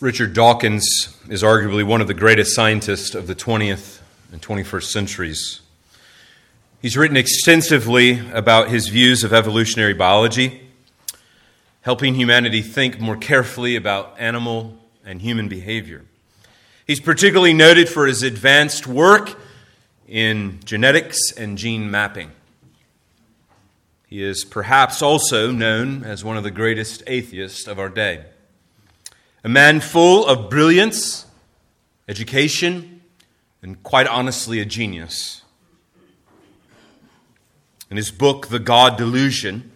Richard Dawkins is arguably one of the greatest scientists of the 20th and 21st centuries. He's written extensively about his views of evolutionary biology, helping humanity think more carefully about animal and human behavior. He's particularly noted for his advanced work in genetics and gene mapping. He is perhaps also known as one of the greatest atheists of our day a man full of brilliance, education, and quite honestly, a genius. In his book, The God Delusion,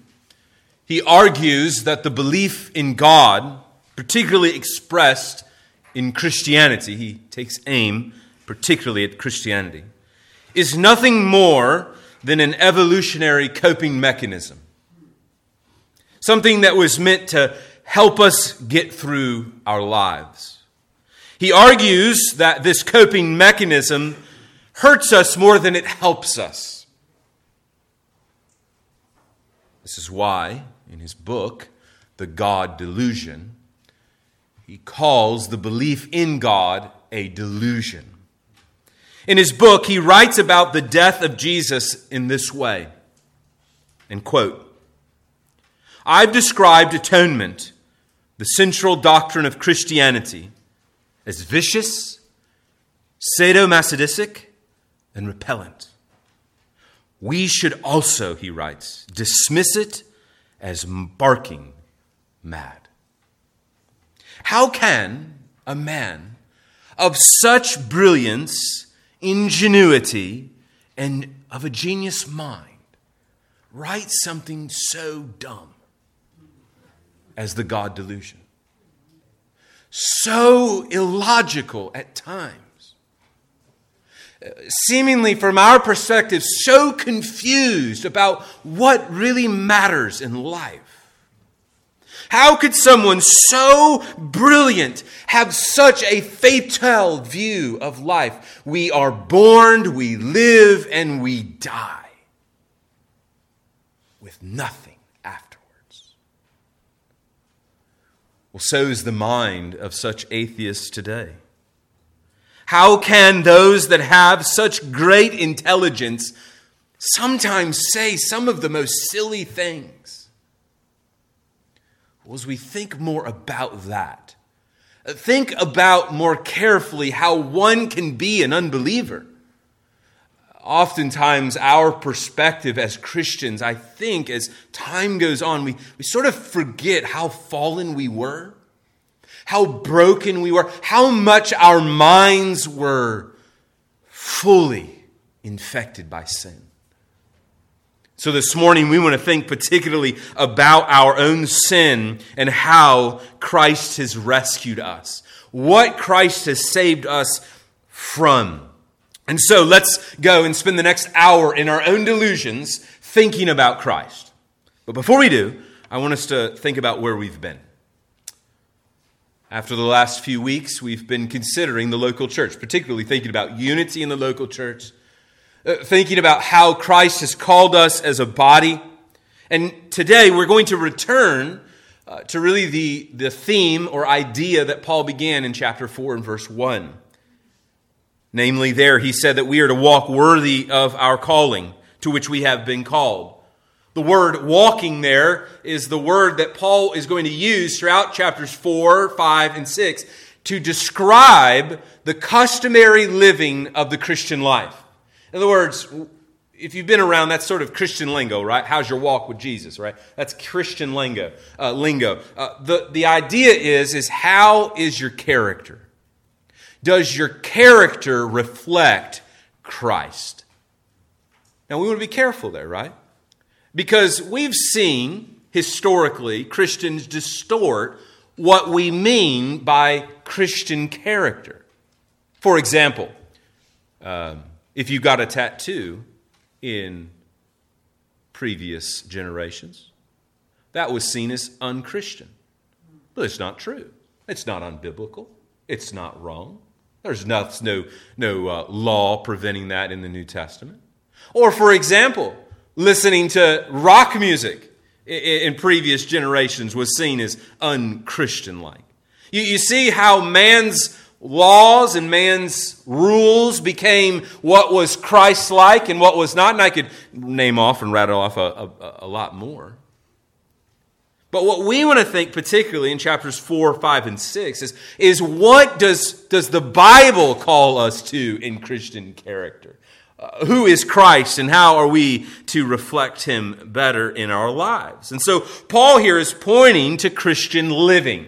he argues that the belief in God, particularly expressed in Christianity, he takes aim particularly at Christianity, is nothing more than an evolutionary coping mechanism. Something that was meant to help us get through our lives. He argues that this coping mechanism hurts us more than it helps us. This is why, in his book, The God Delusion, he calls the belief in God a delusion. In his book, he writes about the death of Jesus in this way. And quote, I've described atonement the central doctrine of Christianity as vicious, sadomasochistic, and repellent. We should also, he writes, dismiss it as barking mad. How can a man of such brilliance, ingenuity, and of a genius mind write something so dumb? As the God delusion. So illogical at times. Seemingly, from our perspective, so confused about what really matters in life. How could someone so brilliant have such a fatal view of life? We are born, we live, and we die with nothing Well, so is the mind of such atheists today. How can those that have such great intelligence sometimes say some of the most silly things? Well, as we think more about that, think about more carefully how one can be an unbeliever oftentimes our perspective as Christians, I think, as time goes on, we, we sort of forget how fallen we were, how broken we were, how much our minds were fully infected by sin. So, this morning, we want to think particularly about our own sin and how Christ has rescued us, what Christ has saved us from. And so let's go and spend the next hour in our own delusions thinking about Christ. But before we do, I want us to think about where we've been. After the last few weeks, we've been considering the local church, particularly thinking about unity in the local church, uh, thinking about how Christ has called us as a body. And today we're going to return uh, to really the, the theme or idea that Paul began in chapter 4 and verse 1. Namely, there he said that we are to walk worthy of our calling to which we have been called. The word walking there is the word that Paul is going to use throughout chapters 4, 5, and 6 to describe the customary living of the Christian life. In other words, if you've been around, that's sort of Christian lingo, right? How's your walk with Jesus, right? That's Christian lingo. Uh, lingo. Uh, the, the idea is, is how is your character? Does your character reflect Christ? Now, we want to be careful there, right? Because we've seen historically Christians distort what we mean by Christian character. For example, um, if you got a tattoo in previous generations, that was seen as unchristian. But it's not true. It's not unbiblical. It's not wrong. There's no, no, no uh, law preventing that in the New Testament. Or, for example, listening to rock music in, in previous generations was seen as unchristian like. You, you see how man's laws and man's rules became what was Christ like and what was not. And I could name off and rattle off a, a, a, lot more. But what we want to think, particularly in chapters 4, 5, and 6, is, is what does, does the Bible call us to in Christian character? Uh, who is Christ and how are we to reflect him better in our lives? And so Paul here is pointing to Christian living,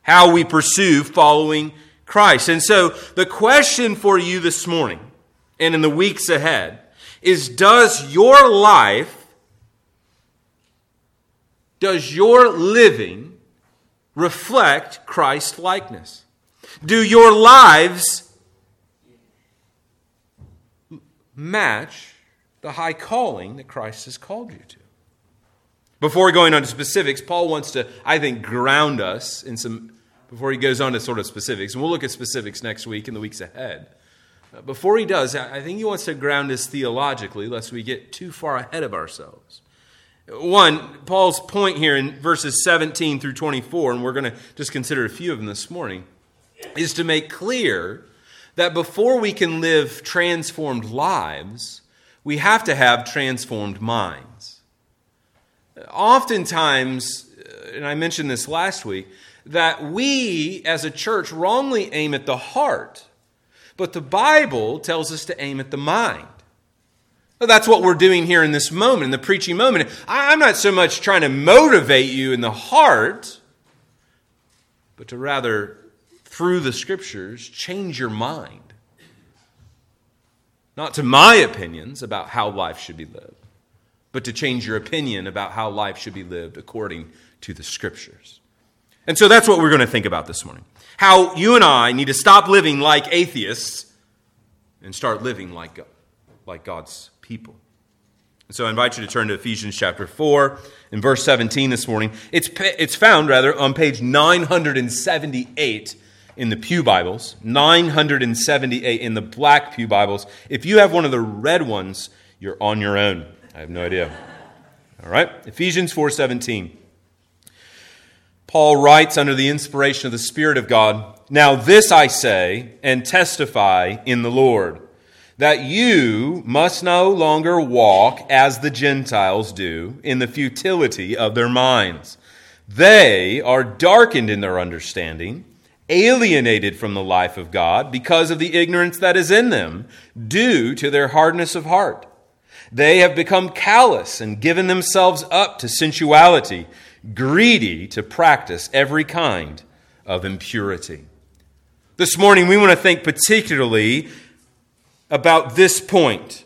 how we pursue following Christ. And so the question for you this morning and in the weeks ahead is does your life, does your living reflect Christ likeness? Do your lives match the high calling that Christ has called you to? Before going on to specifics, Paul wants to, I think, ground us in some before he goes on to sort of specifics. And we'll look at specifics next week and the weeks ahead. Before he does, I think he wants to ground us theologically, lest we get too far ahead of ourselves. One, Paul's point here in verses 17 through 24, and we're going to just consider a few of them this morning, is to make clear that before we can live transformed lives, we have to have transformed minds. Oftentimes, and I mentioned this last week, that we as a church wrongly aim at the heart, but the Bible tells us to aim at the mind. Well, that's what we're doing here in this moment, in the preaching moment. I'm not so much trying to motivate you in the heart, but to rather, through the scriptures, change your mind. Not to my opinions about how life should be lived, but to change your opinion about how life should be lived according to the scriptures. And so that's what we're going to think about this morning. How you and I need to stop living like atheists and start living like, like God's people. And so I invite you to turn to Ephesians chapter 4 in verse 17 this morning. It's, it's found, rather, on page 978 in the Pew Bibles, 978 in the black Pew Bibles. If you have one of the red ones, you're on your own. I have no idea. All right? Ephesians 4:17. Paul writes under the inspiration of the Spirit of God Now this I say and testify in the Lord, that you must no longer walk as the Gentiles do in the futility of their minds. They are darkened in their understanding, alienated from the life of God because of the ignorance that is in them, due to their hardness of heart. They have become callous and given themselves up to sensuality greedy to practice every kind of impurity. This morning, we want to think particularly about this point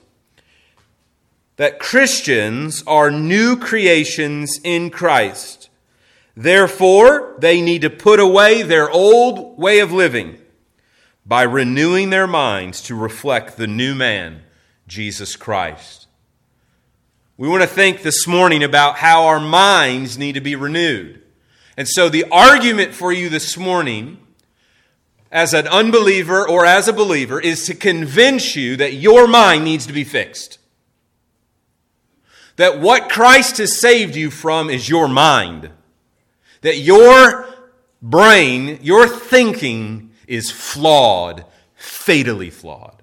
that Christians are new creations in Christ. Therefore, they need to put away their old way of living by renewing their minds to reflect the new man, Jesus Christ. We want to think this morning about how our minds need to be renewed. And so, the argument for you this morning, as an unbeliever or as a believer, is to convince you that your mind needs to be fixed. That what Christ has saved you from is your mind. That your brain, your thinking is flawed, fatally flawed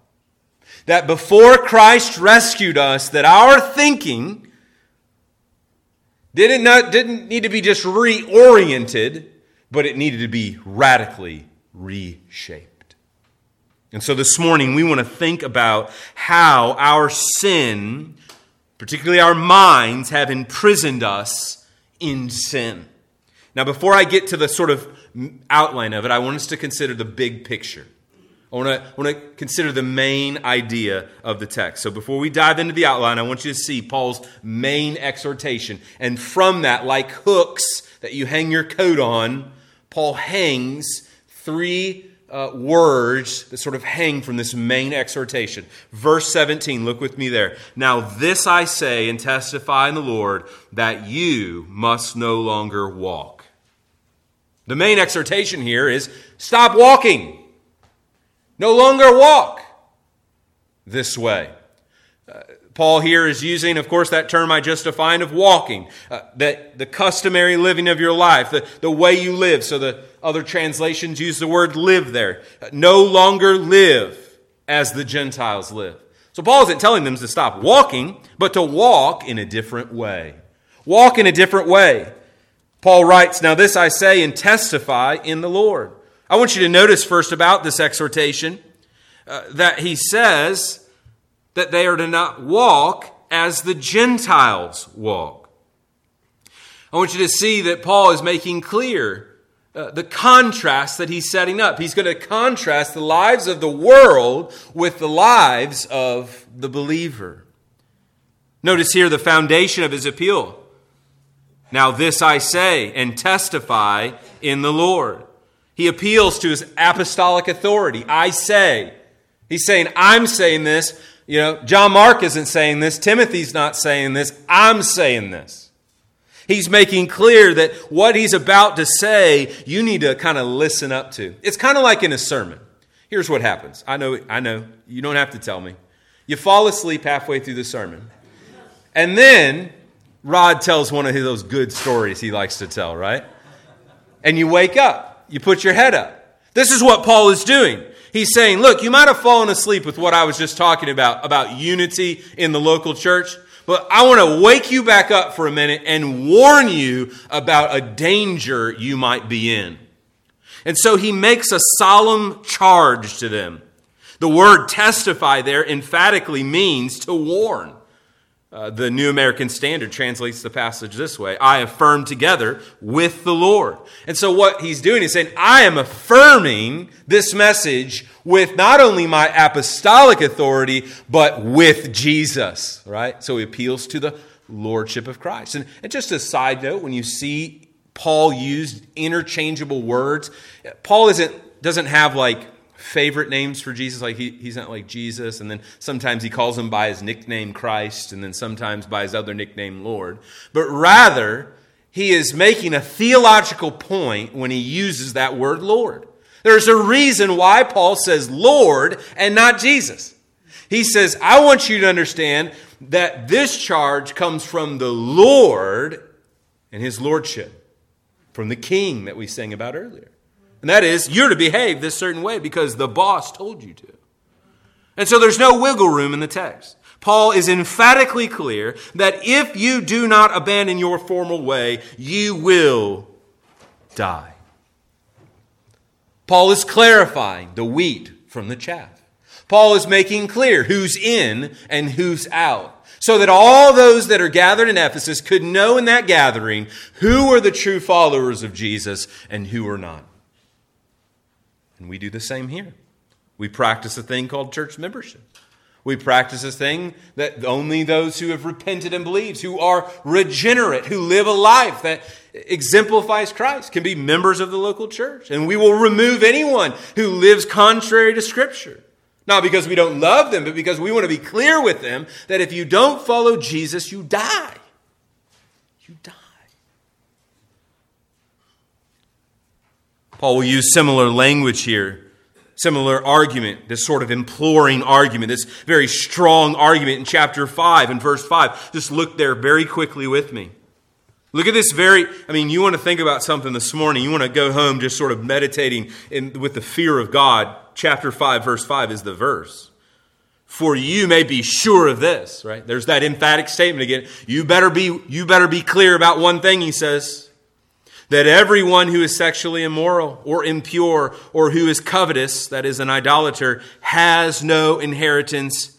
that before Christ rescued us, that our thinking didn't, not, didn't need to be just reoriented, but it needed to be radically reshaped. And so this morning, we want to think about how our sin, particularly our minds, have imprisoned us in sin. Now, before I get to the sort of outline of it, I want us to consider the big picture. I want, to, I want to consider the main idea of the text. So before we dive into the outline, I want you to see Paul's main exhortation. And from that, like hooks that you hang your coat on, Paul hangs three uh, words that sort of hang from this main exhortation. Verse 17, look with me there. Now, this I say and testify in the Lord that you must no longer walk. The main exhortation here is stop walking. No longer walk this way. Uh, Paul here is using, of course, that term I just defined of walking, uh, that the customary living of your life, the, the way you live. So the other translations use the word live there. Uh, no longer live as the Gentiles live. So Paul isn't telling them to stop walking, but to walk in a different way. Walk in a different way. Paul writes, Now this I say and testify in the Lord. I want you to notice first about this exhortation uh, that he says that they are to not walk as the Gentiles walk. I want you to see that Paul is making clear uh, the contrast that he's setting up. He's going to contrast the lives of the world with the lives of the believer. Notice here the foundation of his appeal. Now, this I say and testify in the Lord. He appeals to his apostolic authority. I say. He's saying, I'm saying this. You know, John Mark isn't saying this. Timothy's not saying this. I'm saying this. He's making clear that what he's about to say, you need to kind of listen up to. It's kind of like in a sermon. Here's what happens. I know, I know. You don't have to tell me. You fall asleep halfway through the sermon. And then Rod tells one of those good stories he likes to tell, right? And you wake up. You put your head up. This is what Paul is doing. He's saying, look, you might have fallen asleep with what I was just talking about, about unity in the local church. But I want to wake you back up for a minute and warn you about a danger you might be in. And so he makes a solemn charge to them. The word testify there emphatically means to warn. Uh, the New American Standard translates the passage this way I affirm together with the Lord. And so, what he's doing is saying, I am affirming this message with not only my apostolic authority, but with Jesus, right? So, he appeals to the Lordship of Christ. And, and just a side note, when you see Paul used interchangeable words, Paul isn't, doesn't have like favorite names for Jesus. Like he, he's not like Jesus, and then sometimes he calls him by his nickname Christ, and then sometimes by his other nickname Lord. But rather, he is making a theological point when he uses that word Lord. There's a reason why Paul says Lord and not Jesus. He says, I want you to understand that this charge comes from the Lord and his lordship, from the king that we sang about earlier. And that is, you're to behave this certain way because the boss told you to. And so there's no wiggle room in the text. Paul is emphatically clear that if you do not abandon your formal way, you will die. Paul is clarifying the wheat from the chaff. Paul is making clear who's in and who's out, so that all those that are gathered in Ephesus could know in that gathering who are the true followers of Jesus and who are not. And we do the same here. We practice a thing called church membership. We practice a thing that only those who have repented and believed, who are regenerate, who live a life that exemplifies Christ, can be members of the local church. And we will remove anyone who lives contrary to Scripture. Not because we don't love them, but because we want to be clear with them that if you don't follow Jesus, you die. You die. Paul will use similar language here, similar argument, this sort of imploring argument, this very strong argument in chapter 5 and verse 5. Just look there very quickly with me. Look at this very, I mean, you want to think about something this morning. You want to go home just sort of meditating in, with the fear of God. Chapter 5, verse 5 is the verse. For you may be sure of this, right? There's that emphatic statement again. You better be, you better be clear about one thing, he says that everyone who is sexually immoral or impure or who is covetous, that is, an idolater, has no inheritance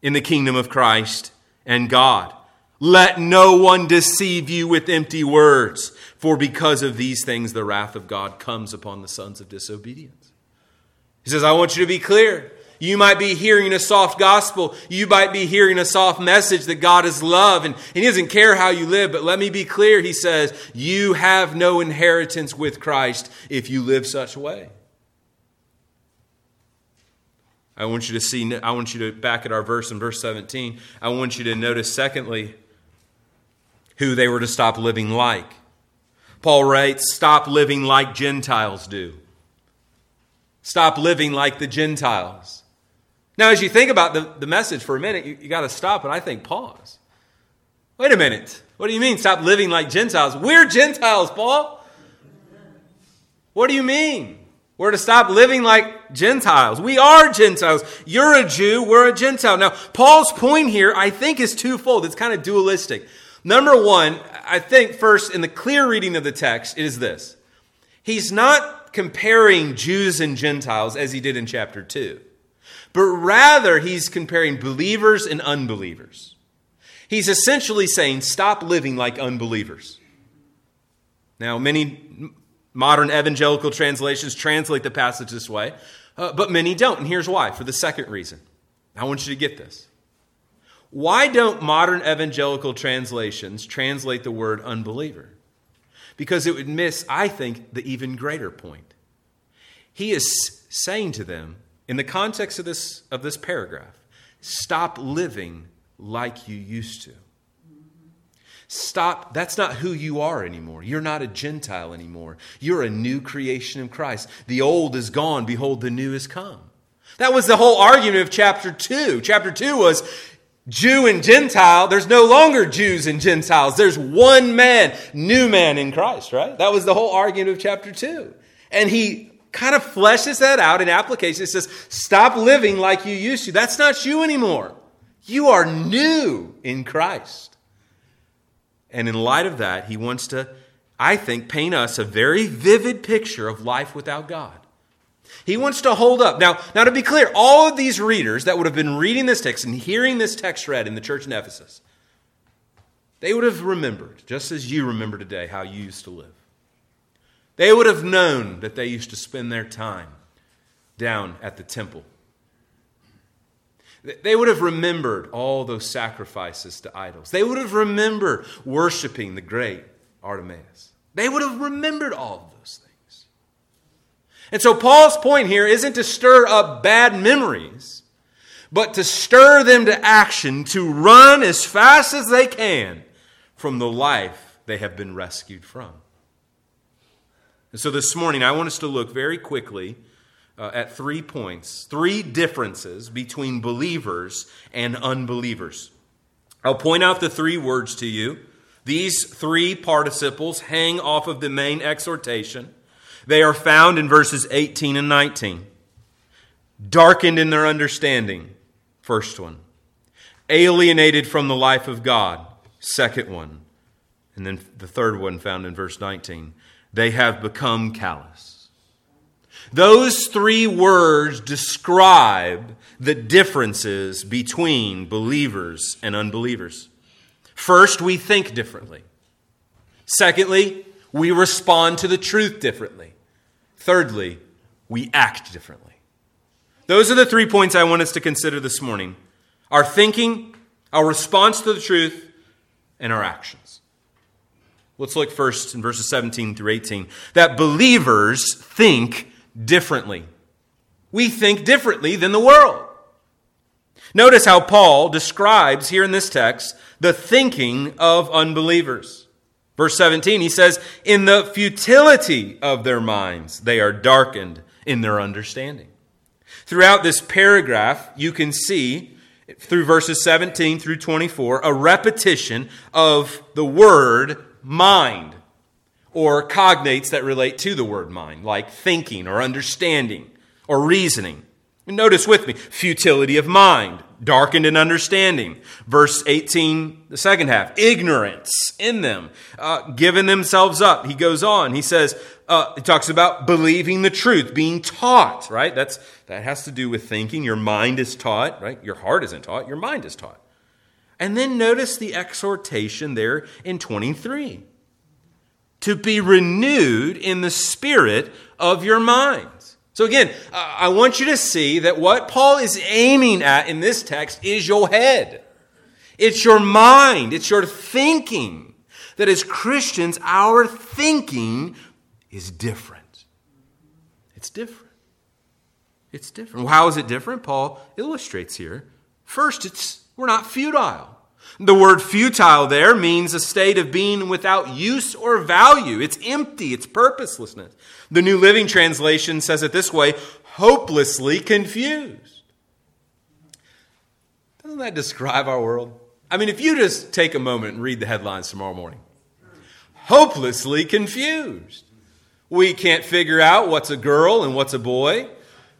in the kingdom of Christ and God. Let no one deceive you with empty words, for because of these things the wrath of God comes upon the sons of disobedience. He says, I want you to be clear. You might be hearing a soft gospel. You might be hearing a soft message that God is love and, and He doesn't care how you live. But let me be clear. He says, You have no inheritance with Christ if you live such a way. I want you to see, I want you to back at our verse in verse 17. I want you to notice, secondly, who they were to stop living like. Paul writes, Stop living like Gentiles do. Stop living like the Gentiles. Now, as you think about the, the message for a minute, you, you got to stop and I think pause. Wait a minute. What do you mean, stop living like Gentiles? We're Gentiles, Paul. What do you mean? We're to stop living like Gentiles. We are Gentiles. You're a Jew, we're a Gentile. Now, Paul's point here, I think, is twofold. It's kind of dualistic. Number one, I think first, in the clear reading of the text, it is this. He's not comparing Jews and Gentiles as he did in chapter 2, but rather he's comparing believers and unbelievers. He's essentially saying, stop living like unbelievers. Now, many modern evangelical translations translate the passage this way, uh, but many don't. And here's why for the second reason. I want you to get this. Why don't modern evangelical translations translate the word unbeliever? Because it would miss, I think, the even greater point. He is saying to them, in the context of this, of this paragraph, stop living like you used to. Stop. That's not who you are anymore. You're not a Gentile anymore. You're a new creation in Christ. The old is gone. Behold, the new has come. That was the whole argument of chapter 2. Chapter 2 was Jew and Gentile. There's no longer Jews and Gentiles. There's one man, new man in Christ, right? That was the whole argument of chapter 2. And he kind of fleshes that out in application. It says, stop living like you used to. That's not you anymore. You are new in Christ. And in light of that, he wants to, I think, paint us a very vivid picture of life without God. He wants to hold up. Now, now to be clear, all of these readers that would have been reading this text and hearing this text read in the church in Ephesus, they would have remembered, just as you remember today, how you used to live. They would have known that they used to spend their time down at the temple they would have remembered all those sacrifices to idols. They would have remembered worshiping the great Artemis. They would have remembered all of those things. And so, Paul's point here isn't to stir up bad memories, but to stir them to action, to run as fast as they can from the life they have been rescued from. And so, this morning, I want us to look very quickly uh, at three points, three differences between believers and unbelievers. I'll point out the three words to you. These three participles hang off of the main exhortation. They are found in verses 18 and 19. Darkened in their understanding, first one. Alienated from the life of God, second one. And then the third one found in verse 19. They have become callous. Those three words describe the differences between believers and unbelievers. First, we think differently. Secondly, we respond to the truth differently. Thirdly, we act differently. Those are the three points I want us to consider this morning our thinking, our response to the truth, and our actions. Let's look first in verses 17 through 18. That believers think differently. We think differently than the world. Notice how Paul describes here in this text the thinking of unbelievers. Verse 17, he says, In the futility of their minds, they are darkened in their understanding. Throughout this paragraph, you can see through verses 17 through 24 a repetition of the word mind or cognates that relate to the word mind, like thinking or understanding or reasoning. Notice with me futility of mind, darkened in understanding. Verse 18, the second half, ignorance in them, uh, giving themselves up. He goes on. He says, uh, he talks about believing the truth, being taught, right? That's, that has to do with thinking. Your mind is taught, right? Your heart isn't taught, your mind is taught. And then notice the exhortation there in 23 to be renewed in the spirit of your minds. So, again, I want you to see that what Paul is aiming at in this text is your head. It's your mind. It's your thinking. That as Christians, our thinking is different. It's different. It's different. Well, how is it different? Paul illustrates here. First, it's we're not futile. The word futile there means a state of being without use or value. It's empty, it's purposelessness. The New Living Translation says it this way hopelessly confused. Doesn't that describe our world? I mean, if you just take a moment and read the headlines tomorrow morning, hopelessly confused. We can't figure out what's a girl and what's a boy.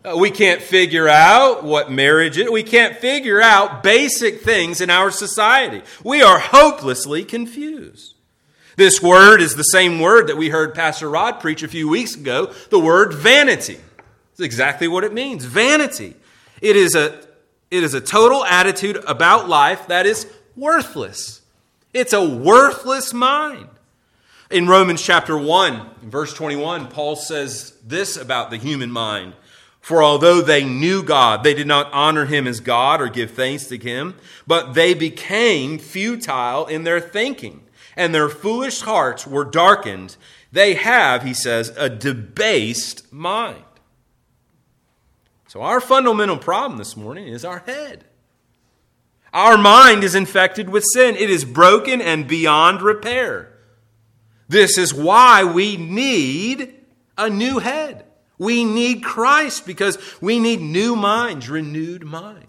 Uh, we can't figure out what marriage is. We can't figure out basic things in our society. We are hopelessly confused. This word is the same word that we heard Pastor Rod preach a few weeks ago, the word vanity. It's exactly what it means vanity. It is a, it is a total attitude about life that is worthless. It's a worthless mind. In Romans chapter 1, verse 21, Paul says this about the human mind. For although they knew God, they did not honor him as God or give thanks to him, but they became futile in their thinking, and their foolish hearts were darkened. They have, he says, a debased mind. So, our fundamental problem this morning is our head. Our mind is infected with sin, it is broken and beyond repair. This is why we need a new head. We need Christ because we need new minds, renewed minds.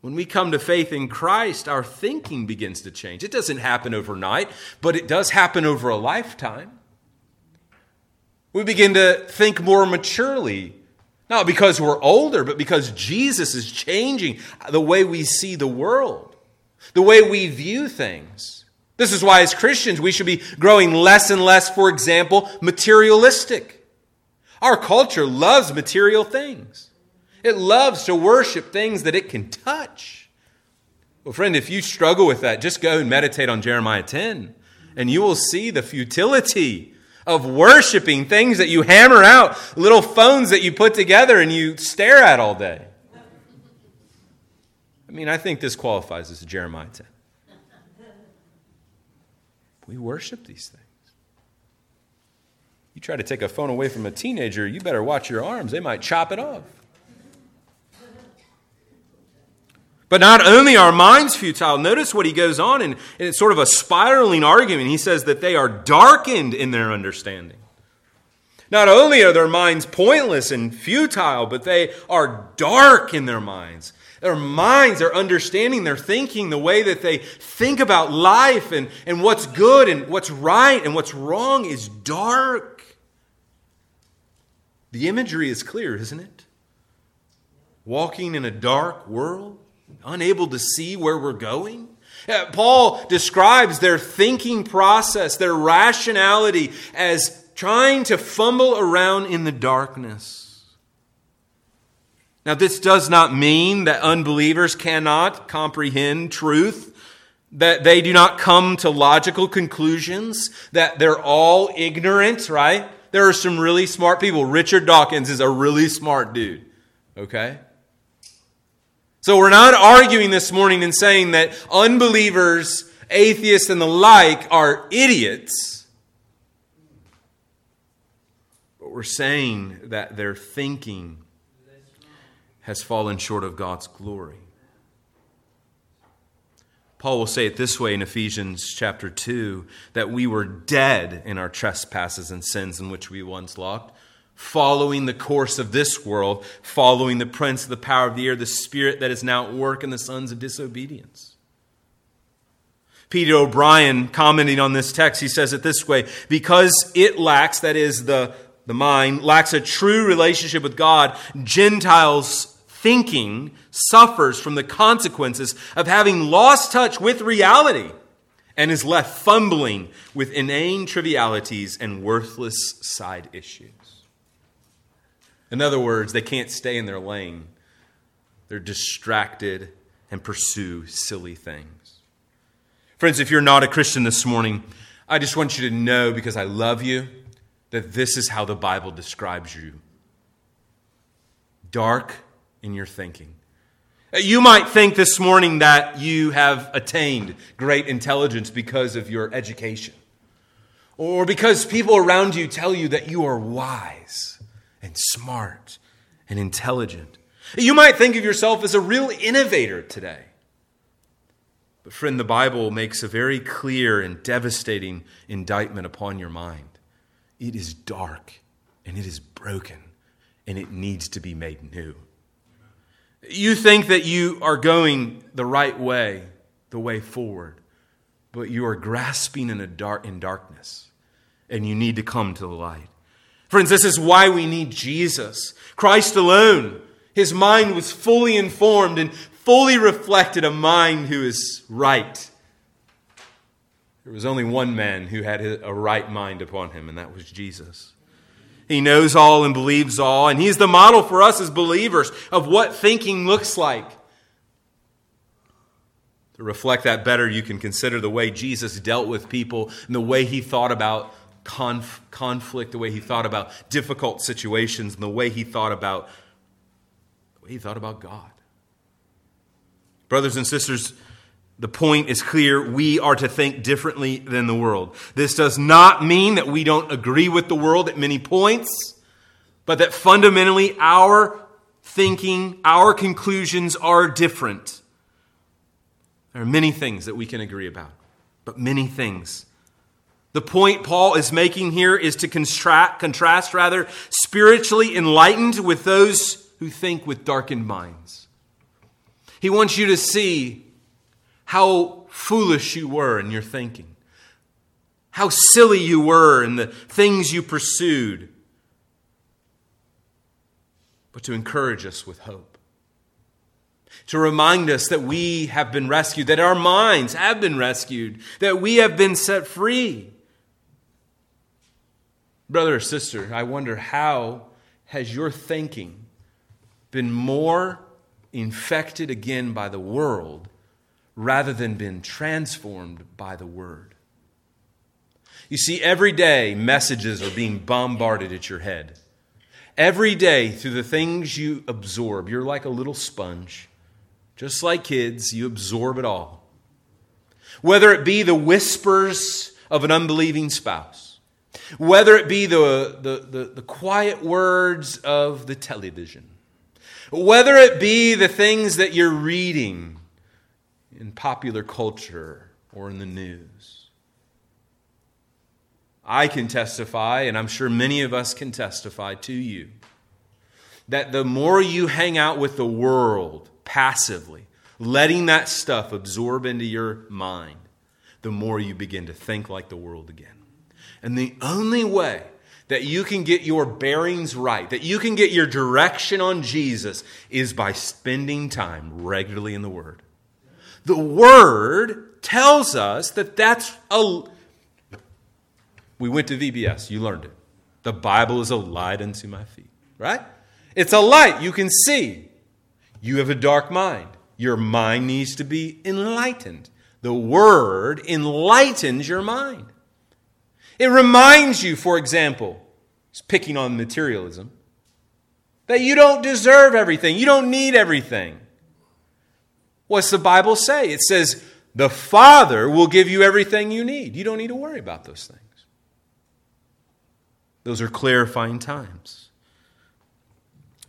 When we come to faith in Christ, our thinking begins to change. It doesn't happen overnight, but it does happen over a lifetime. We begin to think more maturely, not because we're older, but because Jesus is changing the way we see the world, the way we view things. This is why, as Christians, we should be growing less and less, for example, materialistic. Our culture loves material things, it loves to worship things that it can touch. Well, friend, if you struggle with that, just go and meditate on Jeremiah 10, and you will see the futility of worshiping things that you hammer out, little phones that you put together and you stare at all day. I mean, I think this qualifies as Jeremiah 10. We worship these things. You try to take a phone away from a teenager, you better watch your arms. They might chop it off. But not only are minds futile, notice what he goes on, and it's sort of a spiraling argument. He says that they are darkened in their understanding. Not only are their minds pointless and futile, but they are dark in their minds. Their minds, their understanding, their thinking, the way that they think about life and, and what's good and what's right and what's wrong is dark. The imagery is clear, isn't it? Walking in a dark world, unable to see where we're going. Uh, Paul describes their thinking process, their rationality, as trying to fumble around in the darkness. Now, this does not mean that unbelievers cannot comprehend truth, that they do not come to logical conclusions, that they're all ignorant, right? There are some really smart people. Richard Dawkins is a really smart dude, okay? So we're not arguing this morning and saying that unbelievers, atheists, and the like are idiots. But we're saying that their thinking has fallen short of God's glory. Paul will say it this way in Ephesians chapter 2 that we were dead in our trespasses and sins in which we once walked, following the course of this world, following the prince of the power of the air, the spirit that is now at work in the sons of disobedience. Peter O'Brien, commenting on this text, he says it this way because it lacks, that is, the, the mind, lacks a true relationship with God, Gentiles thinking suffers from the consequences of having lost touch with reality and is left fumbling with inane trivialities and worthless side issues. In other words, they can't stay in their lane. They're distracted and pursue silly things. Friends, if you're not a Christian this morning, I just want you to know, because I love you, that this is how the Bible describes you dark in your thinking. You might think this morning that you have attained great intelligence because of your education, or because people around you tell you that you are wise and smart and intelligent. You might think of yourself as a real innovator today. But, friend, the Bible makes a very clear and devastating indictment upon your mind. It is dark and it is broken and it needs to be made new. You think that you are going the right way, the way forward, but you are grasping in, a dark, in darkness, and you need to come to the light. Friends, this is why we need Jesus. Christ alone. His mind was fully informed and fully reflected a mind who is right. There was only one man who had a right mind upon him, and that was Jesus. He knows all and believes all, and he's the model for us as believers of what thinking looks like. To reflect that better, you can consider the way Jesus dealt with people and the way he thought about conf- conflict, the way he thought about difficult situations, and the way he thought about the way he thought about God. Brothers and sisters, the point is clear. We are to think differently than the world. This does not mean that we don't agree with the world at many points, but that fundamentally our thinking, our conclusions are different. There are many things that we can agree about, but many things. The point Paul is making here is to contrast, contrast rather spiritually enlightened with those who think with darkened minds. He wants you to see how foolish you were in your thinking, how silly you were in the things you pursued, but to encourage us with hope. To remind us that we have been rescued, that our minds have been rescued, that we have been set free. Brother or sister, I wonder how has your thinking been more infected again by the world rather than been transformed by the word. You see, every day messages are being bombarded at your head. Every day, through the things you absorb, you're like a little sponge. Just like kids, you absorb it all. Whether it be the whispers of an unbelieving spouse, whether it be the, the, the, the quiet words of the television, whether it be the things that you're reading in popular culture or in the news. I can testify, and I'm sure many of us can testify to you, that the more you hang out with the world passively, letting that stuff absorb into your mind, the more you begin to think like the world again. And the only way that you can get your bearings right, that you can get your direction on Jesus, is by spending time regularly in the Word. The Word tells us that that's a. We went to VBS, you learned it. The Bible is a light unto my feet, right? It's a light you can see. You have a dark mind. Your mind needs to be enlightened. The Word enlightens your mind. It reminds you, for example, picking on materialism, that you don't deserve everything, you don't need everything. What's the Bible say? It says, the Father will give you everything you need. You don't need to worry about those things. Those are clarifying times.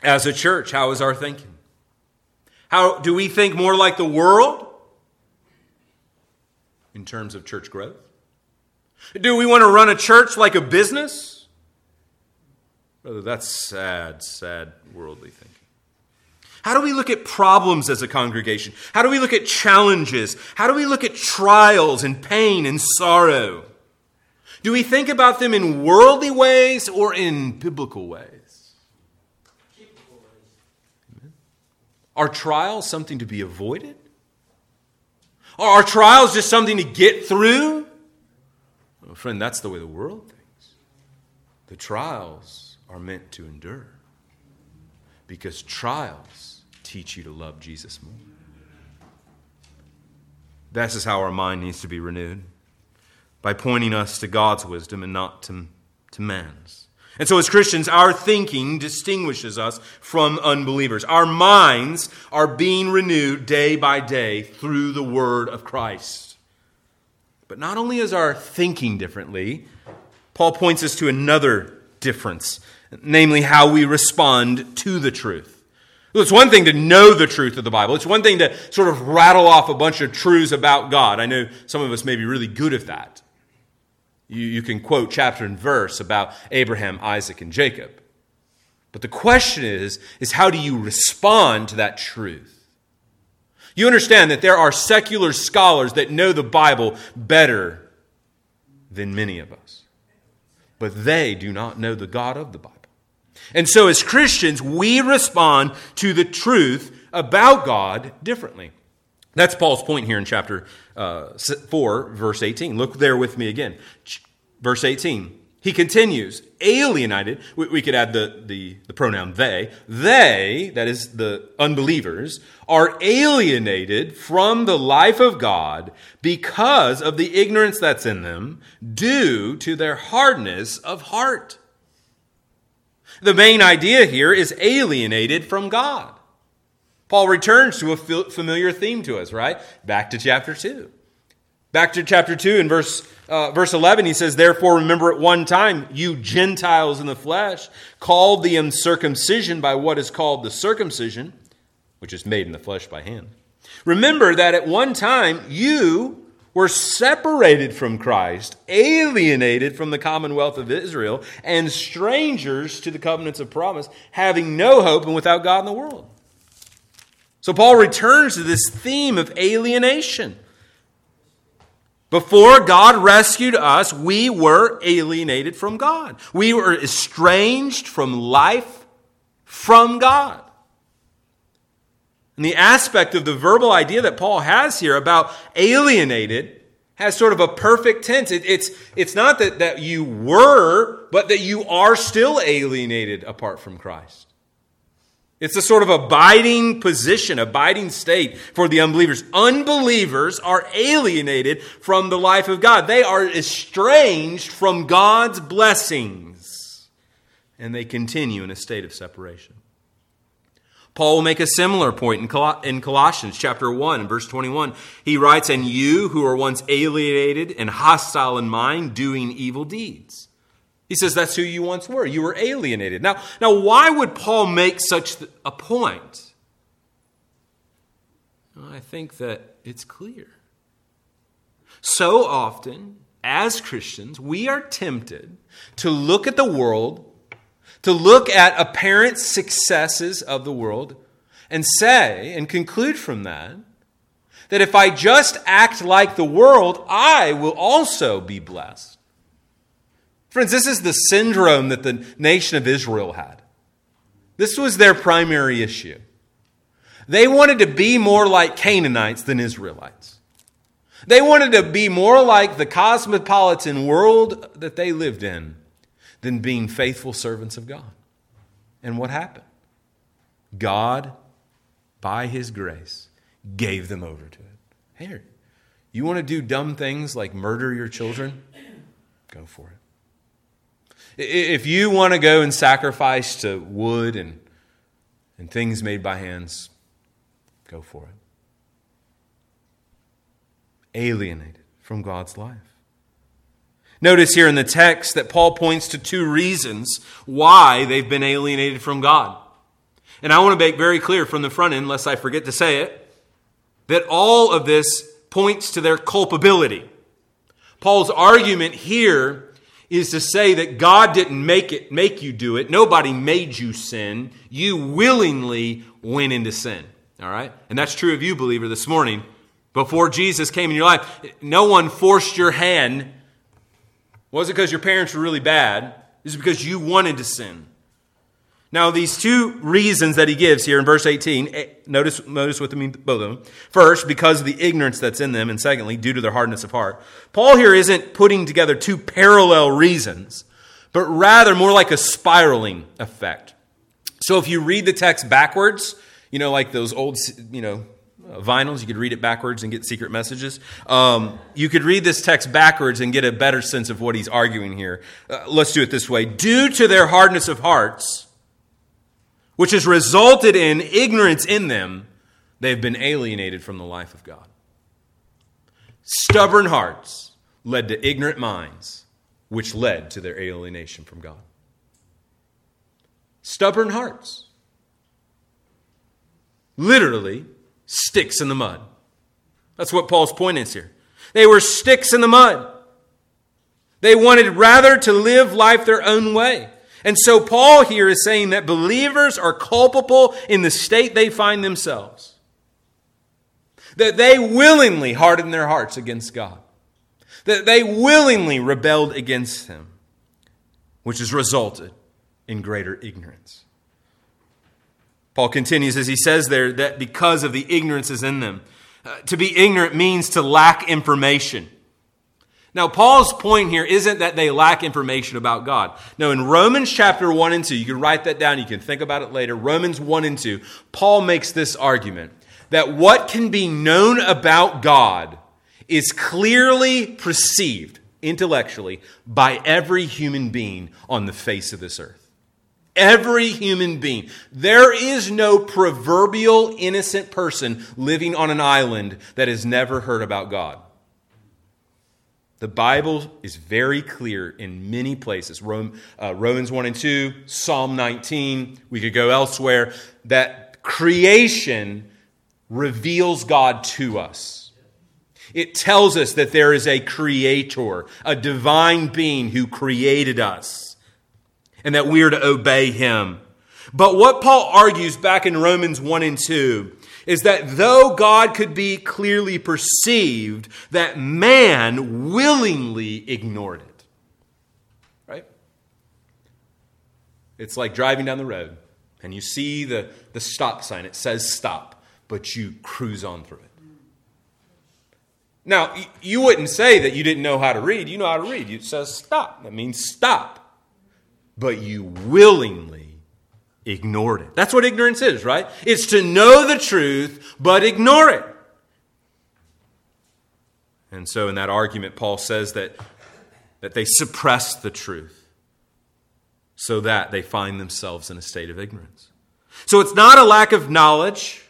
As a church, how is our thinking? How do we think more like the world in terms of church growth? Do we want to run a church like a business? Brother, that's sad, sad worldly thinking. How do we look at problems as a congregation? How do we look at challenges? How do we look at trials and pain and sorrow? Do we think about them in worldly ways or in biblical ways? Are trials something to be avoided? Are trials just something to get through? Well, friend, that's the way the world thinks. The trials are meant to endure because trials teach you to love Jesus more. This is how our mind needs to be renewed by pointing us to God's wisdom and not to, to man's. And so, as Christians, our thinking distinguishes us from unbelievers. Our minds are being renewed day by day through the Word of Christ. But not only is our thinking differently, Paul points us to another difference, namely how we respond to the truth. It's one thing to know the truth of the Bible. It's one thing to sort of rattle off a bunch of truths about God. I know some of us may be really good at that. You, you can quote chapter and verse about Abraham, Isaac, and Jacob. But the question is, is how do you respond to that truth? You understand that there are secular scholars that know the Bible better than many of us. But they do not know the God of the Bible. And so, as Christians, we respond to the truth about God differently. That's Paul's point here in chapter uh, 4, verse 18. Look there with me again. Verse 18. He continues, alienated. We, we could add the, the, the pronoun they. They, that is the unbelievers, are alienated from the life of God because of the ignorance that's in them due to their hardness of heart. The main idea here is alienated from God. Paul returns to a familiar theme to us, right? Back to chapter 2. Back to chapter 2 in verse uh, verse 11, he says, Therefore, remember at one time, you Gentiles in the flesh, called the uncircumcision by what is called the circumcision, which is made in the flesh by hand. Remember that at one time, you were separated from Christ, alienated from the commonwealth of Israel, and strangers to the covenants of promise, having no hope and without God in the world. So Paul returns to this theme of alienation. Before God rescued us, we were alienated from God. We were estranged from life from God. And the aspect of the verbal idea that Paul has here about alienated has sort of a perfect tense. It, it's, it's not that, that you were, but that you are still alienated apart from Christ. It's a sort of abiding position, abiding state for the unbelievers. Unbelievers are alienated from the life of God. They are estranged from God's blessings. And they continue in a state of separation. Paul will make a similar point in, Colossians chapter 1 verse 21. He writes, And you who were once alienated and hostile in mind, doing evil deeds. He says that's who you once were. You were alienated. Now, now why would Paul make such a point? Well, I think that it's clear. So often, as Christians, we are tempted to look at the world, to look at apparent successes of the world, and say and conclude from that that if I just act like the world, I will also be blessed. Friends, this is the syndrome that the nation of Israel had. This was their primary issue. They wanted to be more like Canaanites than Israelites. They wanted to be more like the cosmopolitan world that they lived in than being faithful servants of God. And what happened? God, by His grace, gave them over to it. Here, you want to do dumb things like murder your children? Go for it. If you want to go and sacrifice to wood and, and things made by hands, go for it. Alienated from God's life. Notice here in the text that Paul points to two reasons why they've been alienated from God. And I want to make very clear from the front end, lest I forget to say it, that all of this points to their culpability. Paul's argument here is to say that God didn't make it make you do it. Nobody made you sin. You willingly went into sin. All right? And that's true of you, believer, this morning. Before Jesus came in your life, no one forced your hand. It wasn't because your parents were really bad. It's because you wanted to sin. Now, these two reasons that he gives here in verse 18, eh, notice, notice what they mean, both of them. First, because of the ignorance that's in them, and secondly, due to their hardness of heart. Paul here isn't putting together two parallel reasons, but rather more like a spiraling effect. So if you read the text backwards, you know, like those old, you know, vinyls, you could read it backwards and get secret messages. Um, you could read this text backwards and get a better sense of what he's arguing here. Uh, let's do it this way. Due to their hardness of hearts, which has resulted in ignorance in them, they've been alienated from the life of God. Stubborn hearts led to ignorant minds, which led to their alienation from God. Stubborn hearts. Literally, sticks in the mud. That's what Paul's point is here. They were sticks in the mud. They wanted rather to live life their own way. And so Paul here is saying that believers are culpable in the state they find themselves. That they willingly hardened their hearts against God. That they willingly rebelled against Him, which has resulted in greater ignorance. Paul continues as he says there that because of the ignorance is in them. Uh, to be ignorant means to lack information. Now, Paul's point here isn't that they lack information about God. No, in Romans chapter 1 and 2, you can write that down, you can think about it later. Romans 1 and 2, Paul makes this argument that what can be known about God is clearly perceived intellectually by every human being on the face of this earth. Every human being. There is no proverbial innocent person living on an island that has never heard about God. The Bible is very clear in many places. Rome, uh, Romans 1 and 2, Psalm 19, we could go elsewhere, that creation reveals God to us. It tells us that there is a creator, a divine being who created us, and that we are to obey him. But what Paul argues back in Romans 1 and 2 is that though God could be clearly perceived, that man willingly ignored it. Right? It's like driving down the road and you see the, the stop sign. It says stop, but you cruise on through it. Now, you wouldn't say that you didn't know how to read. You know how to read. It says stop. That means stop. But you willingly ignored it. That's what ignorance is, right? It's to know the truth, but ignore it. And so, in that argument, Paul says that, that they suppress the truth so that they find themselves in a state of ignorance. So, it's not a lack of knowledge,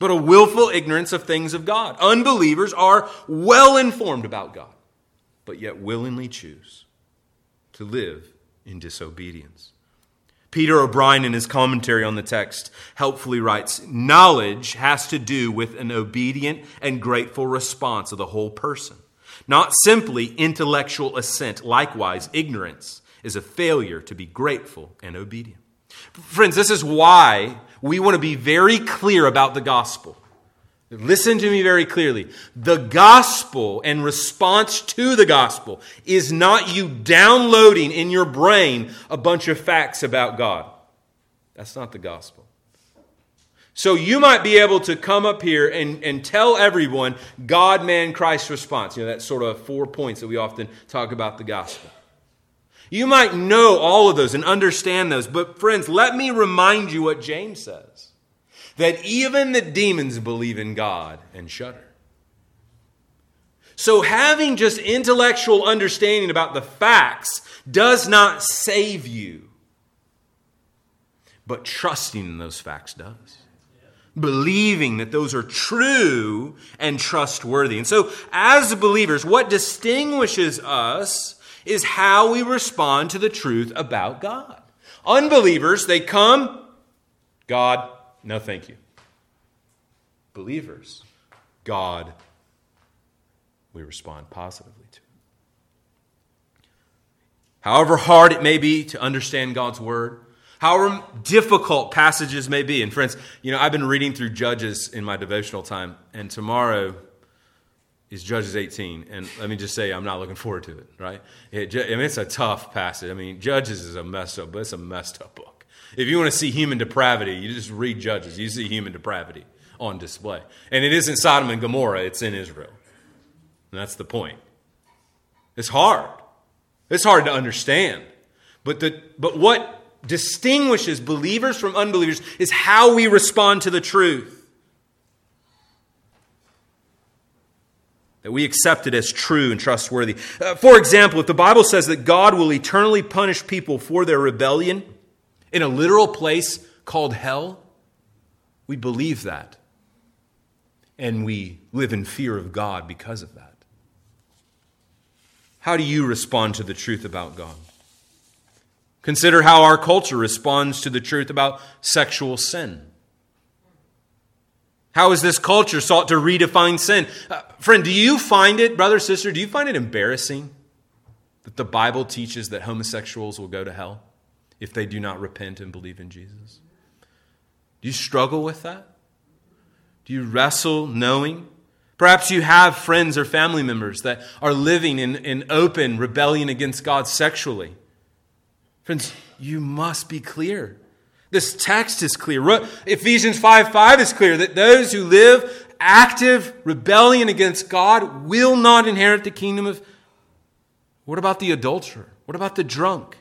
but a willful ignorance of things of God. Unbelievers are well informed about God, but yet willingly choose to live in disobedience. Peter O'Brien, in his commentary on the text, helpfully writes Knowledge has to do with an obedient and grateful response of the whole person, not simply intellectual assent. Likewise, ignorance is a failure to be grateful and obedient. Friends, this is why we want to be very clear about the gospel. Listen to me very clearly. The gospel and response to the gospel is not you downloading in your brain a bunch of facts about God. That's not the gospel. So you might be able to come up here and, and tell everyone God, man, Christ response. You know, that's sort of four points that we often talk about the gospel. You might know all of those and understand those, but friends, let me remind you what James says that even the demons believe in God and shudder. So, having just intellectual understanding about the facts does not save you, but trusting in those facts does. Believing that those are true and trustworthy. And so, as believers, what distinguishes us is how we respond to the truth about God. Unbelievers, they come, God, no, thank you. Believers, God, we respond positively to. However hard it may be to understand God's word, however difficult passages may be. And friends, you know, I've been reading through Judges in my devotional time, and tomorrow is Judges 18. And let me just say, I'm not looking forward to it, right? It, I mean, it's a tough passage. I mean, Judges is a messed up, but it's a messed up book. If you want to see human depravity, you just read Judges. You see human depravity on display. And it isn't Sodom and Gomorrah, it's in Israel. And that's the point. It's hard. It's hard to understand. But, the, but what distinguishes believers from unbelievers is how we respond to the truth. That we accept it as true and trustworthy. Uh, for example, if the Bible says that God will eternally punish people for their rebellion, in a literal place called hell, we believe that. And we live in fear of God because of that. How do you respond to the truth about God? Consider how our culture responds to the truth about sexual sin. How has this culture sought to redefine sin? Uh, friend, do you find it, brother, sister, do you find it embarrassing that the Bible teaches that homosexuals will go to hell? If they do not repent and believe in Jesus? Do you struggle with that? Do you wrestle knowing? Perhaps you have friends or family members that are living in, in open rebellion against God sexually. Friends, you must be clear. This text is clear. Ephesians 5 5 is clear that those who live active rebellion against God will not inherit the kingdom of. What about the adulterer? What about the drunk?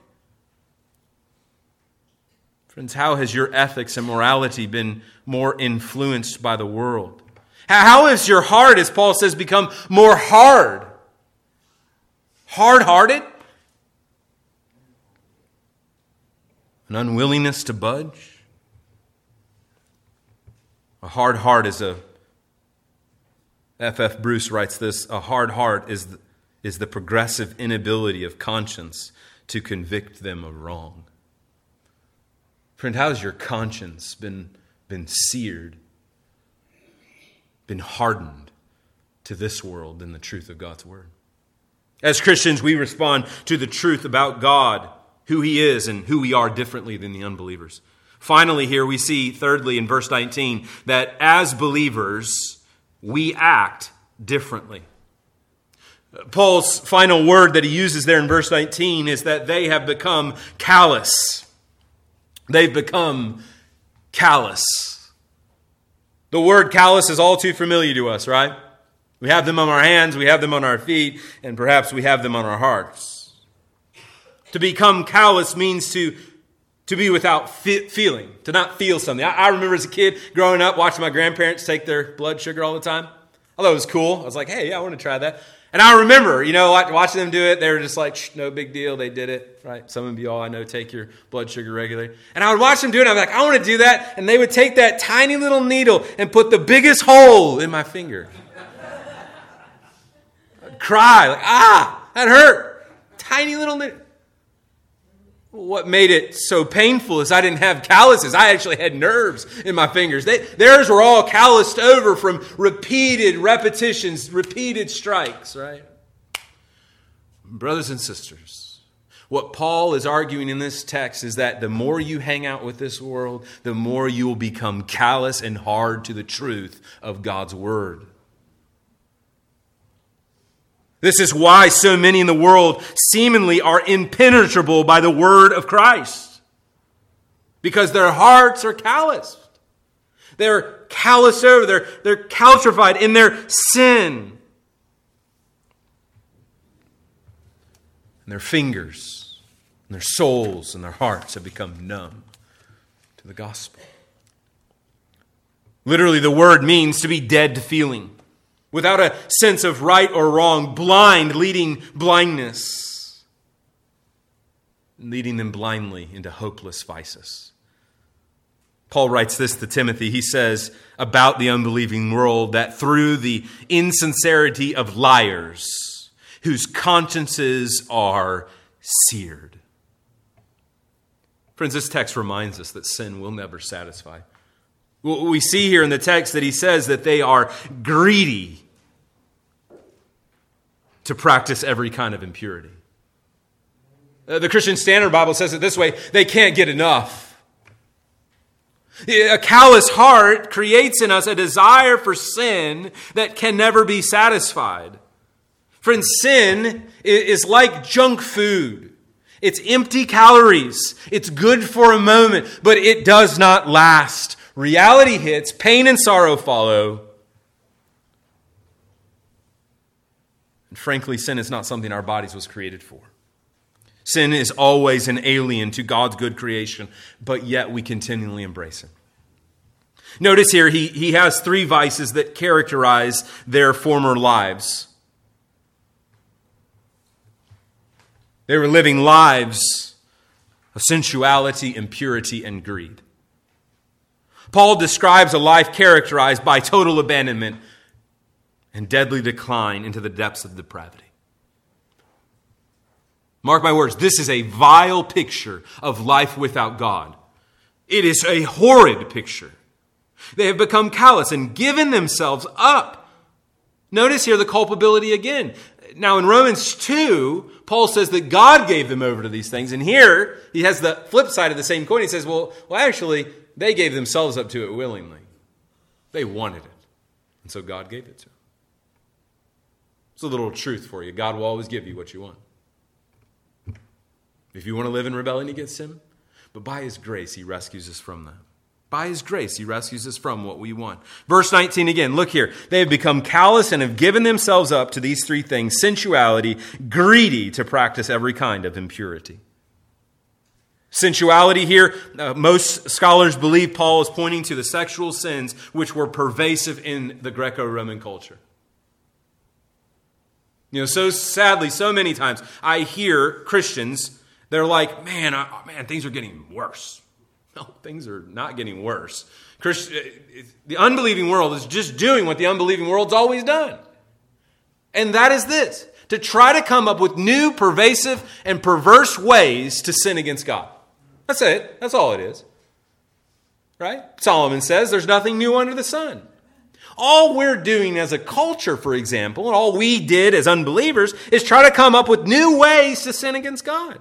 Friends, how has your ethics and morality been more influenced by the world? How has your heart, as Paul says, become more hard? Hard hearted? An unwillingness to budge? A hard heart is a F. F. Bruce writes this a hard heart is the, is the progressive inability of conscience to convict them of wrong. Friend, how has your conscience been, been seared, been hardened to this world and the truth of God's Word? As Christians, we respond to the truth about God, who He is, and who we are differently than the unbelievers. Finally, here we see, thirdly, in verse 19, that as believers, we act differently. Paul's final word that he uses there in verse 19 is that they have become callous. They've become callous. The word callous is all too familiar to us, right? We have them on our hands, we have them on our feet, and perhaps we have them on our hearts. To become callous means to to be without feeling, to not feel something. I, I, remember as a kid growing up watching my grandparents take their blood sugar all the time. I thought it was cool. I was like, hey, yeah, I want to try that. And I remember, you know, watching them do it, they were just like, no big deal. They did it, right? Some of you all I know take your blood sugar regularly. And I would watch them do it. I'm like, I want to do that. And they would take that tiny little needle and put the biggest hole in my finger. I'd cry, like, ah, that hurt. Tiny little needle. What made it so painful is I didn't have calluses. I actually had nerves in my fingers. They, theirs were all calloused over from repeated repetitions, repeated strikes, right? Brothers and sisters, what Paul is arguing in this text is that the more you hang out with this world, the more you will become callous and hard to the truth of God's word. This is why so many in the world seemingly are impenetrable by the word of Christ. Because their hearts are calloused. They're calloused over, they're, they're calcified in their sin. And their fingers, and their souls, and their hearts have become numb to the gospel. Literally, the word means to be dead to feeling without a sense of right or wrong, blind, leading blindness, leading them blindly into hopeless vices. Paul writes this to Timothy. He says about the unbelieving world that through the insincerity of liars, whose consciences are seared. Friends, this text reminds us that sin will never satisfy. We see here in the text that he says that they are greedy to practice every kind of impurity. Uh, the Christian Standard Bible says it this way they can't get enough. A callous heart creates in us a desire for sin that can never be satisfied. Friends, sin is like junk food. It's empty calories. It's good for a moment, but it does not last. Reality hits, pain and sorrow follow, And frankly, sin is not something our bodies was created for. Sin is always an alien to God's good creation, but yet we continually embrace it. Notice here, he, he has three vices that characterize their former lives. They were living lives of sensuality, impurity, and greed. Paul describes a life characterized by total abandonment and deadly decline into the depths of depravity. Mark my words, this is a vile picture of life without God. It is a horrid picture. They have become callous and given themselves up. Notice here the culpability again. now in Romans 2, Paul says that God gave them over to these things. And here he has the flip side of the same coin. He says, well, well actually, they gave themselves up to it willingly. They wanted it. And so God gave it to them. It's a little truth for you. God will always give you what you want. If you want to live in rebellion against Him, but by His grace, He rescues us from that. By His grace, He rescues us from what we want. Verse 19 again, look here. They have become callous and have given themselves up to these three things sensuality, greedy to practice every kind of impurity. Sensuality here, uh, most scholars believe Paul is pointing to the sexual sins which were pervasive in the Greco Roman culture. You know, so sadly, so many times I hear Christians, they're like, man, I, man, things are getting worse. No, things are not getting worse. Christ, uh, the unbelieving world is just doing what the unbelieving world's always done. And that is this to try to come up with new, pervasive, and perverse ways to sin against God. That's it. That's all it is. Right? Solomon says there's nothing new under the sun. All we're doing as a culture, for example, and all we did as unbelievers, is try to come up with new ways to sin against God.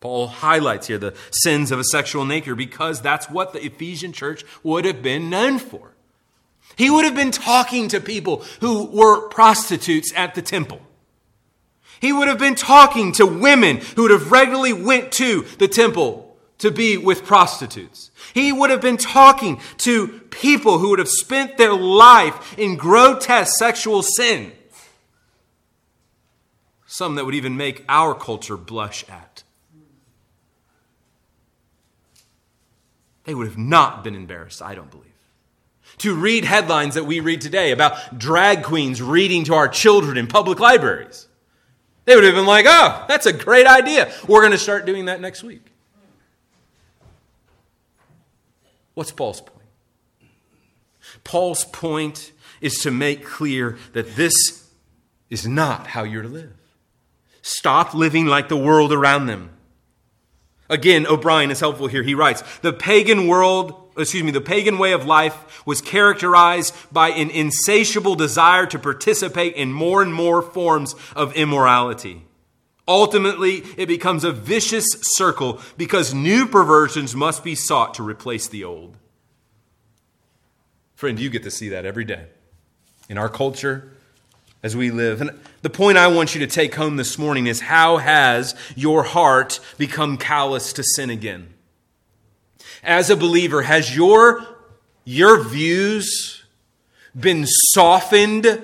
Paul highlights here the sins of a sexual nature because that's what the Ephesian church would have been known for. He would have been talking to people who were prostitutes at the temple. He would have been talking to women who would have regularly went to the temple to be with prostitutes. He would have been talking to people who would have spent their life in grotesque sexual sin. Some that would even make our culture blush at. They would have not been embarrassed, I don't believe. To read headlines that we read today about drag queens reading to our children in public libraries. They would have been like, oh, that's a great idea. We're going to start doing that next week. What's Paul's point? Paul's point is to make clear that this is not how you're to live. Stop living like the world around them. Again, O'Brien is helpful here. He writes, the pagan world excuse me, the pagan way of life was characterized by an insatiable desire to participate in more and more forms of immorality. Ultimately, it becomes a vicious circle because new perversions must be sought to replace the old. Friend, you get to see that every day in our culture as we live. And the point I want you to take home this morning is how has your heart become callous to sin again? as a believer, has your, your views been softened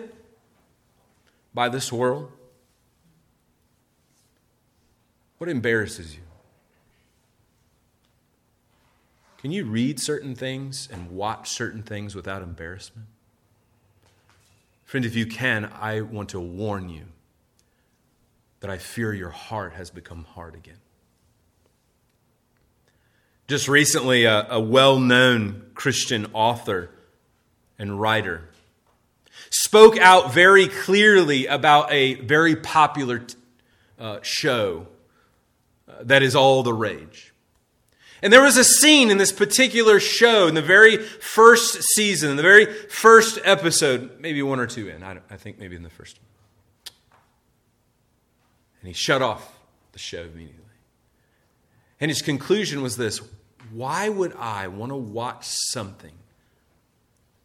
by this world? What embarrasses you? Can you read certain things and watch certain things without embarrassment? Friend, if you can, I want to warn you that I fear your heart has become hard again. Just recently, a, a well known Christian author and writer spoke out very clearly about a very popular uh, show that is all the rage. And there was a scene in this particular show in the very first season, in the very first episode, maybe one or two in, I, I think maybe in the first one. And he shut off the show immediately. And his conclusion was this why would I want to watch something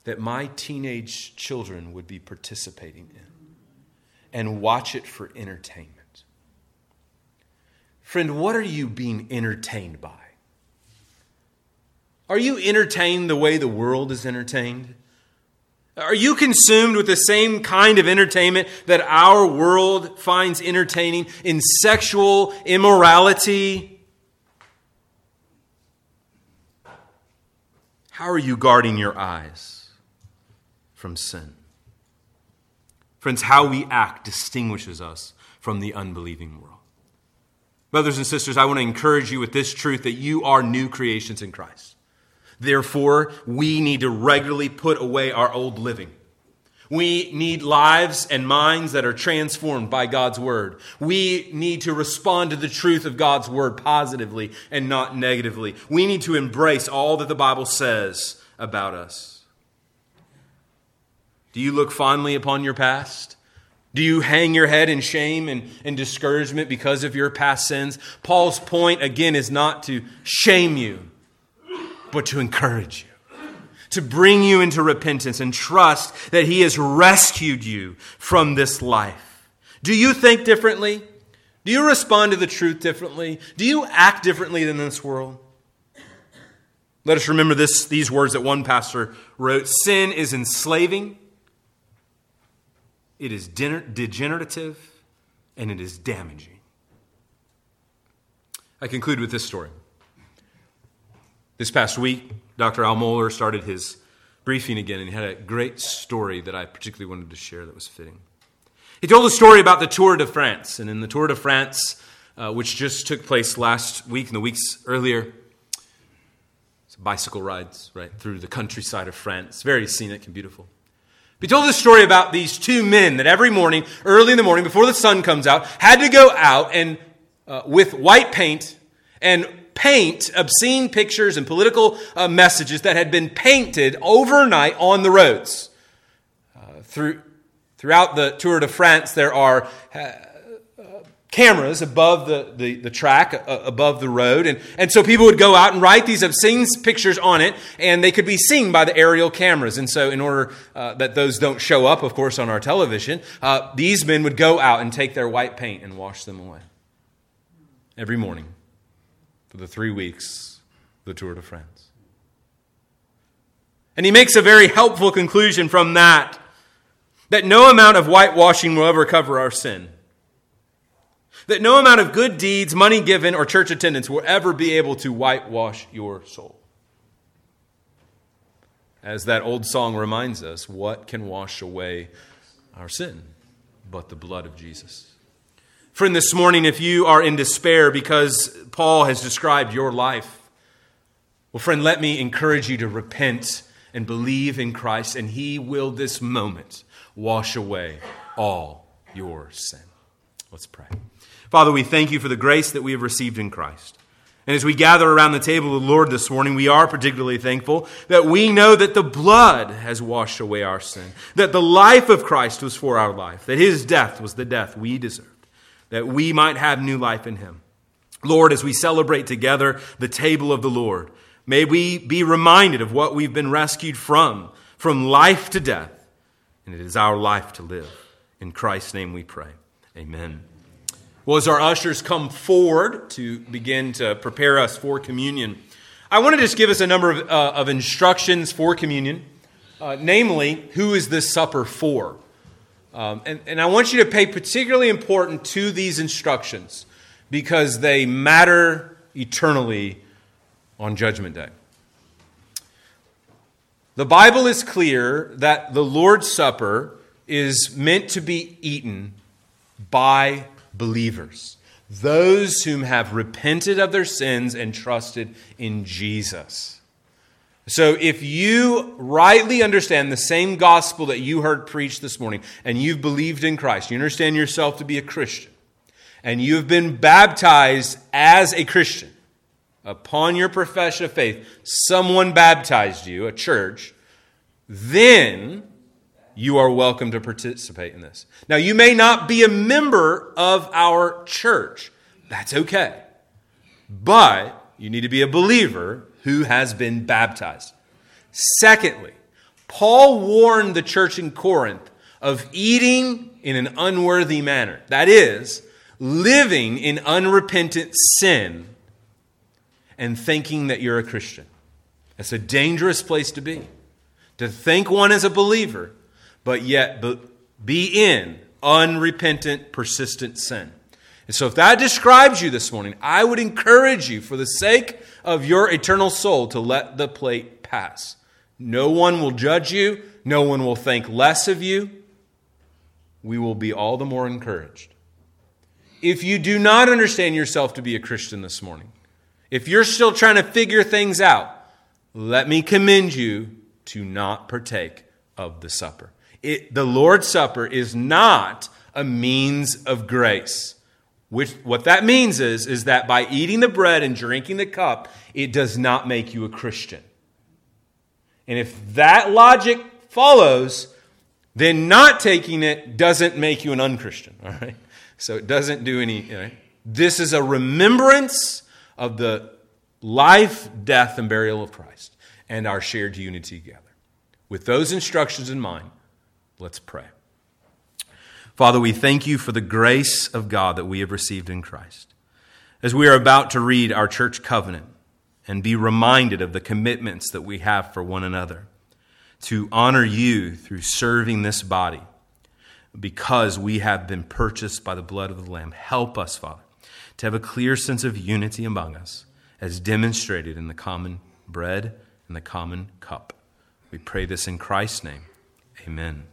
that my teenage children would be participating in and watch it for entertainment? Friend, what are you being entertained by? Are you entertained the way the world is entertained? Are you consumed with the same kind of entertainment that our world finds entertaining in sexual immorality? How are you guarding your eyes from sin? Friends, how we act distinguishes us from the unbelieving world. Brothers and sisters, I want to encourage you with this truth that you are new creations in Christ. Therefore, we need to regularly put away our old living. We need lives and minds that are transformed by God's word. We need to respond to the truth of God's word positively and not negatively. We need to embrace all that the Bible says about us. Do you look fondly upon your past? Do you hang your head in shame and, and discouragement because of your past sins? Paul's point, again, is not to shame you, but to encourage you, to bring you into repentance and trust that he has rescued you from this life. Do you think differently? Do you respond to the truth differently? Do you act differently than this world? Let us remember this, these words that one pastor wrote Sin is enslaving, it is degenerative, and it is damaging. I conclude with this story. This past week, Dr. Al Mohler started his briefing again, and he had a great story that I particularly wanted to share that was fitting. He told a story about the Tour de France, and in the Tour de France, uh, which just took place last week and the weeks earlier, bicycle rides right through the countryside of France, very scenic and beautiful. He told the story about these two men that every morning, early in the morning, before the sun comes out, had to go out and uh, with white paint and paint obscene pictures and political uh, messages that had been painted overnight on the roads. Uh, through, throughout the Tour de France, there are uh, cameras above the, the, the track, uh, above the road. And, and so people would go out and write these obscene pictures on it, and they could be seen by the aerial cameras. And so, in order uh, that those don't show up, of course, on our television, uh, these men would go out and take their white paint and wash them away every morning for the three weeks the Tour de France. And he makes a very helpful conclusion from that that no amount of whitewashing will ever cover our sin. That no amount of good deeds, money given, or church attendance will ever be able to whitewash your soul. As that old song reminds us, what can wash away our sin but the blood of Jesus? Friend, this morning, if you are in despair because Paul has described your life, well, friend, let me encourage you to repent and believe in Christ, and He will this moment wash away all your sin. Let's pray. Father, we thank you for the grace that we have received in Christ. And as we gather around the table of the Lord this morning, we are particularly thankful that we know that the blood has washed away our sin, that the life of Christ was for our life, that his death was the death we deserved, that we might have new life in him. Lord, as we celebrate together the table of the Lord, may we be reminded of what we've been rescued from, from life to death, and it is our life to live. In Christ's name we pray. Amen. Well, as our ushers come forward to begin to prepare us for communion, I want to just give us a number of, uh, of instructions for communion, uh, namely, who is this supper for? Um, and, and I want you to pay particularly important to these instructions because they matter eternally on Judgment Day. The Bible is clear that the Lord's Supper is meant to be eaten by believers, those whom have repented of their sins and trusted in Jesus. So, if you rightly understand the same gospel that you heard preached this morning, and you've believed in Christ, you understand yourself to be a Christian, and you've been baptized as a Christian, upon your profession of faith, someone baptized you, a church, then you are welcome to participate in this. Now, you may not be a member of our church. That's okay. But you need to be a believer who has been baptized. Secondly, Paul warned the church in Corinth of eating in an unworthy manner. That is, living in unrepentant sin and thinking that you're a Christian. It's a dangerous place to be. To think one is a believer but yet be in unrepentant, persistent sin. And so, if that describes you this morning, I would encourage you, for the sake of your eternal soul, to let the plate pass. No one will judge you, no one will think less of you. We will be all the more encouraged. If you do not understand yourself to be a Christian this morning, if you're still trying to figure things out, let me commend you to not partake of the supper it, the Lord's Supper is not a means of grace. Which, what that means is, is that by eating the bread and drinking the cup, it does not make you a Christian. And if that logic follows, then not taking it doesn't make you an unchristian, all right? So it doesn't do any. Right? This is a remembrance of the life, death, and burial of Christ and our shared unity together. With those instructions in mind, let's pray. Father, we thank you for the grace of God that we have received in Christ. As we are about to read our church covenant and be reminded of the commitments that we have for one another, to honor you through serving this body because we have been purchased by the blood of the Lamb. Help us, Father, to have a clear sense of unity among us as demonstrated in the common bread and the common cup. We pray this in Christ's name. Amen.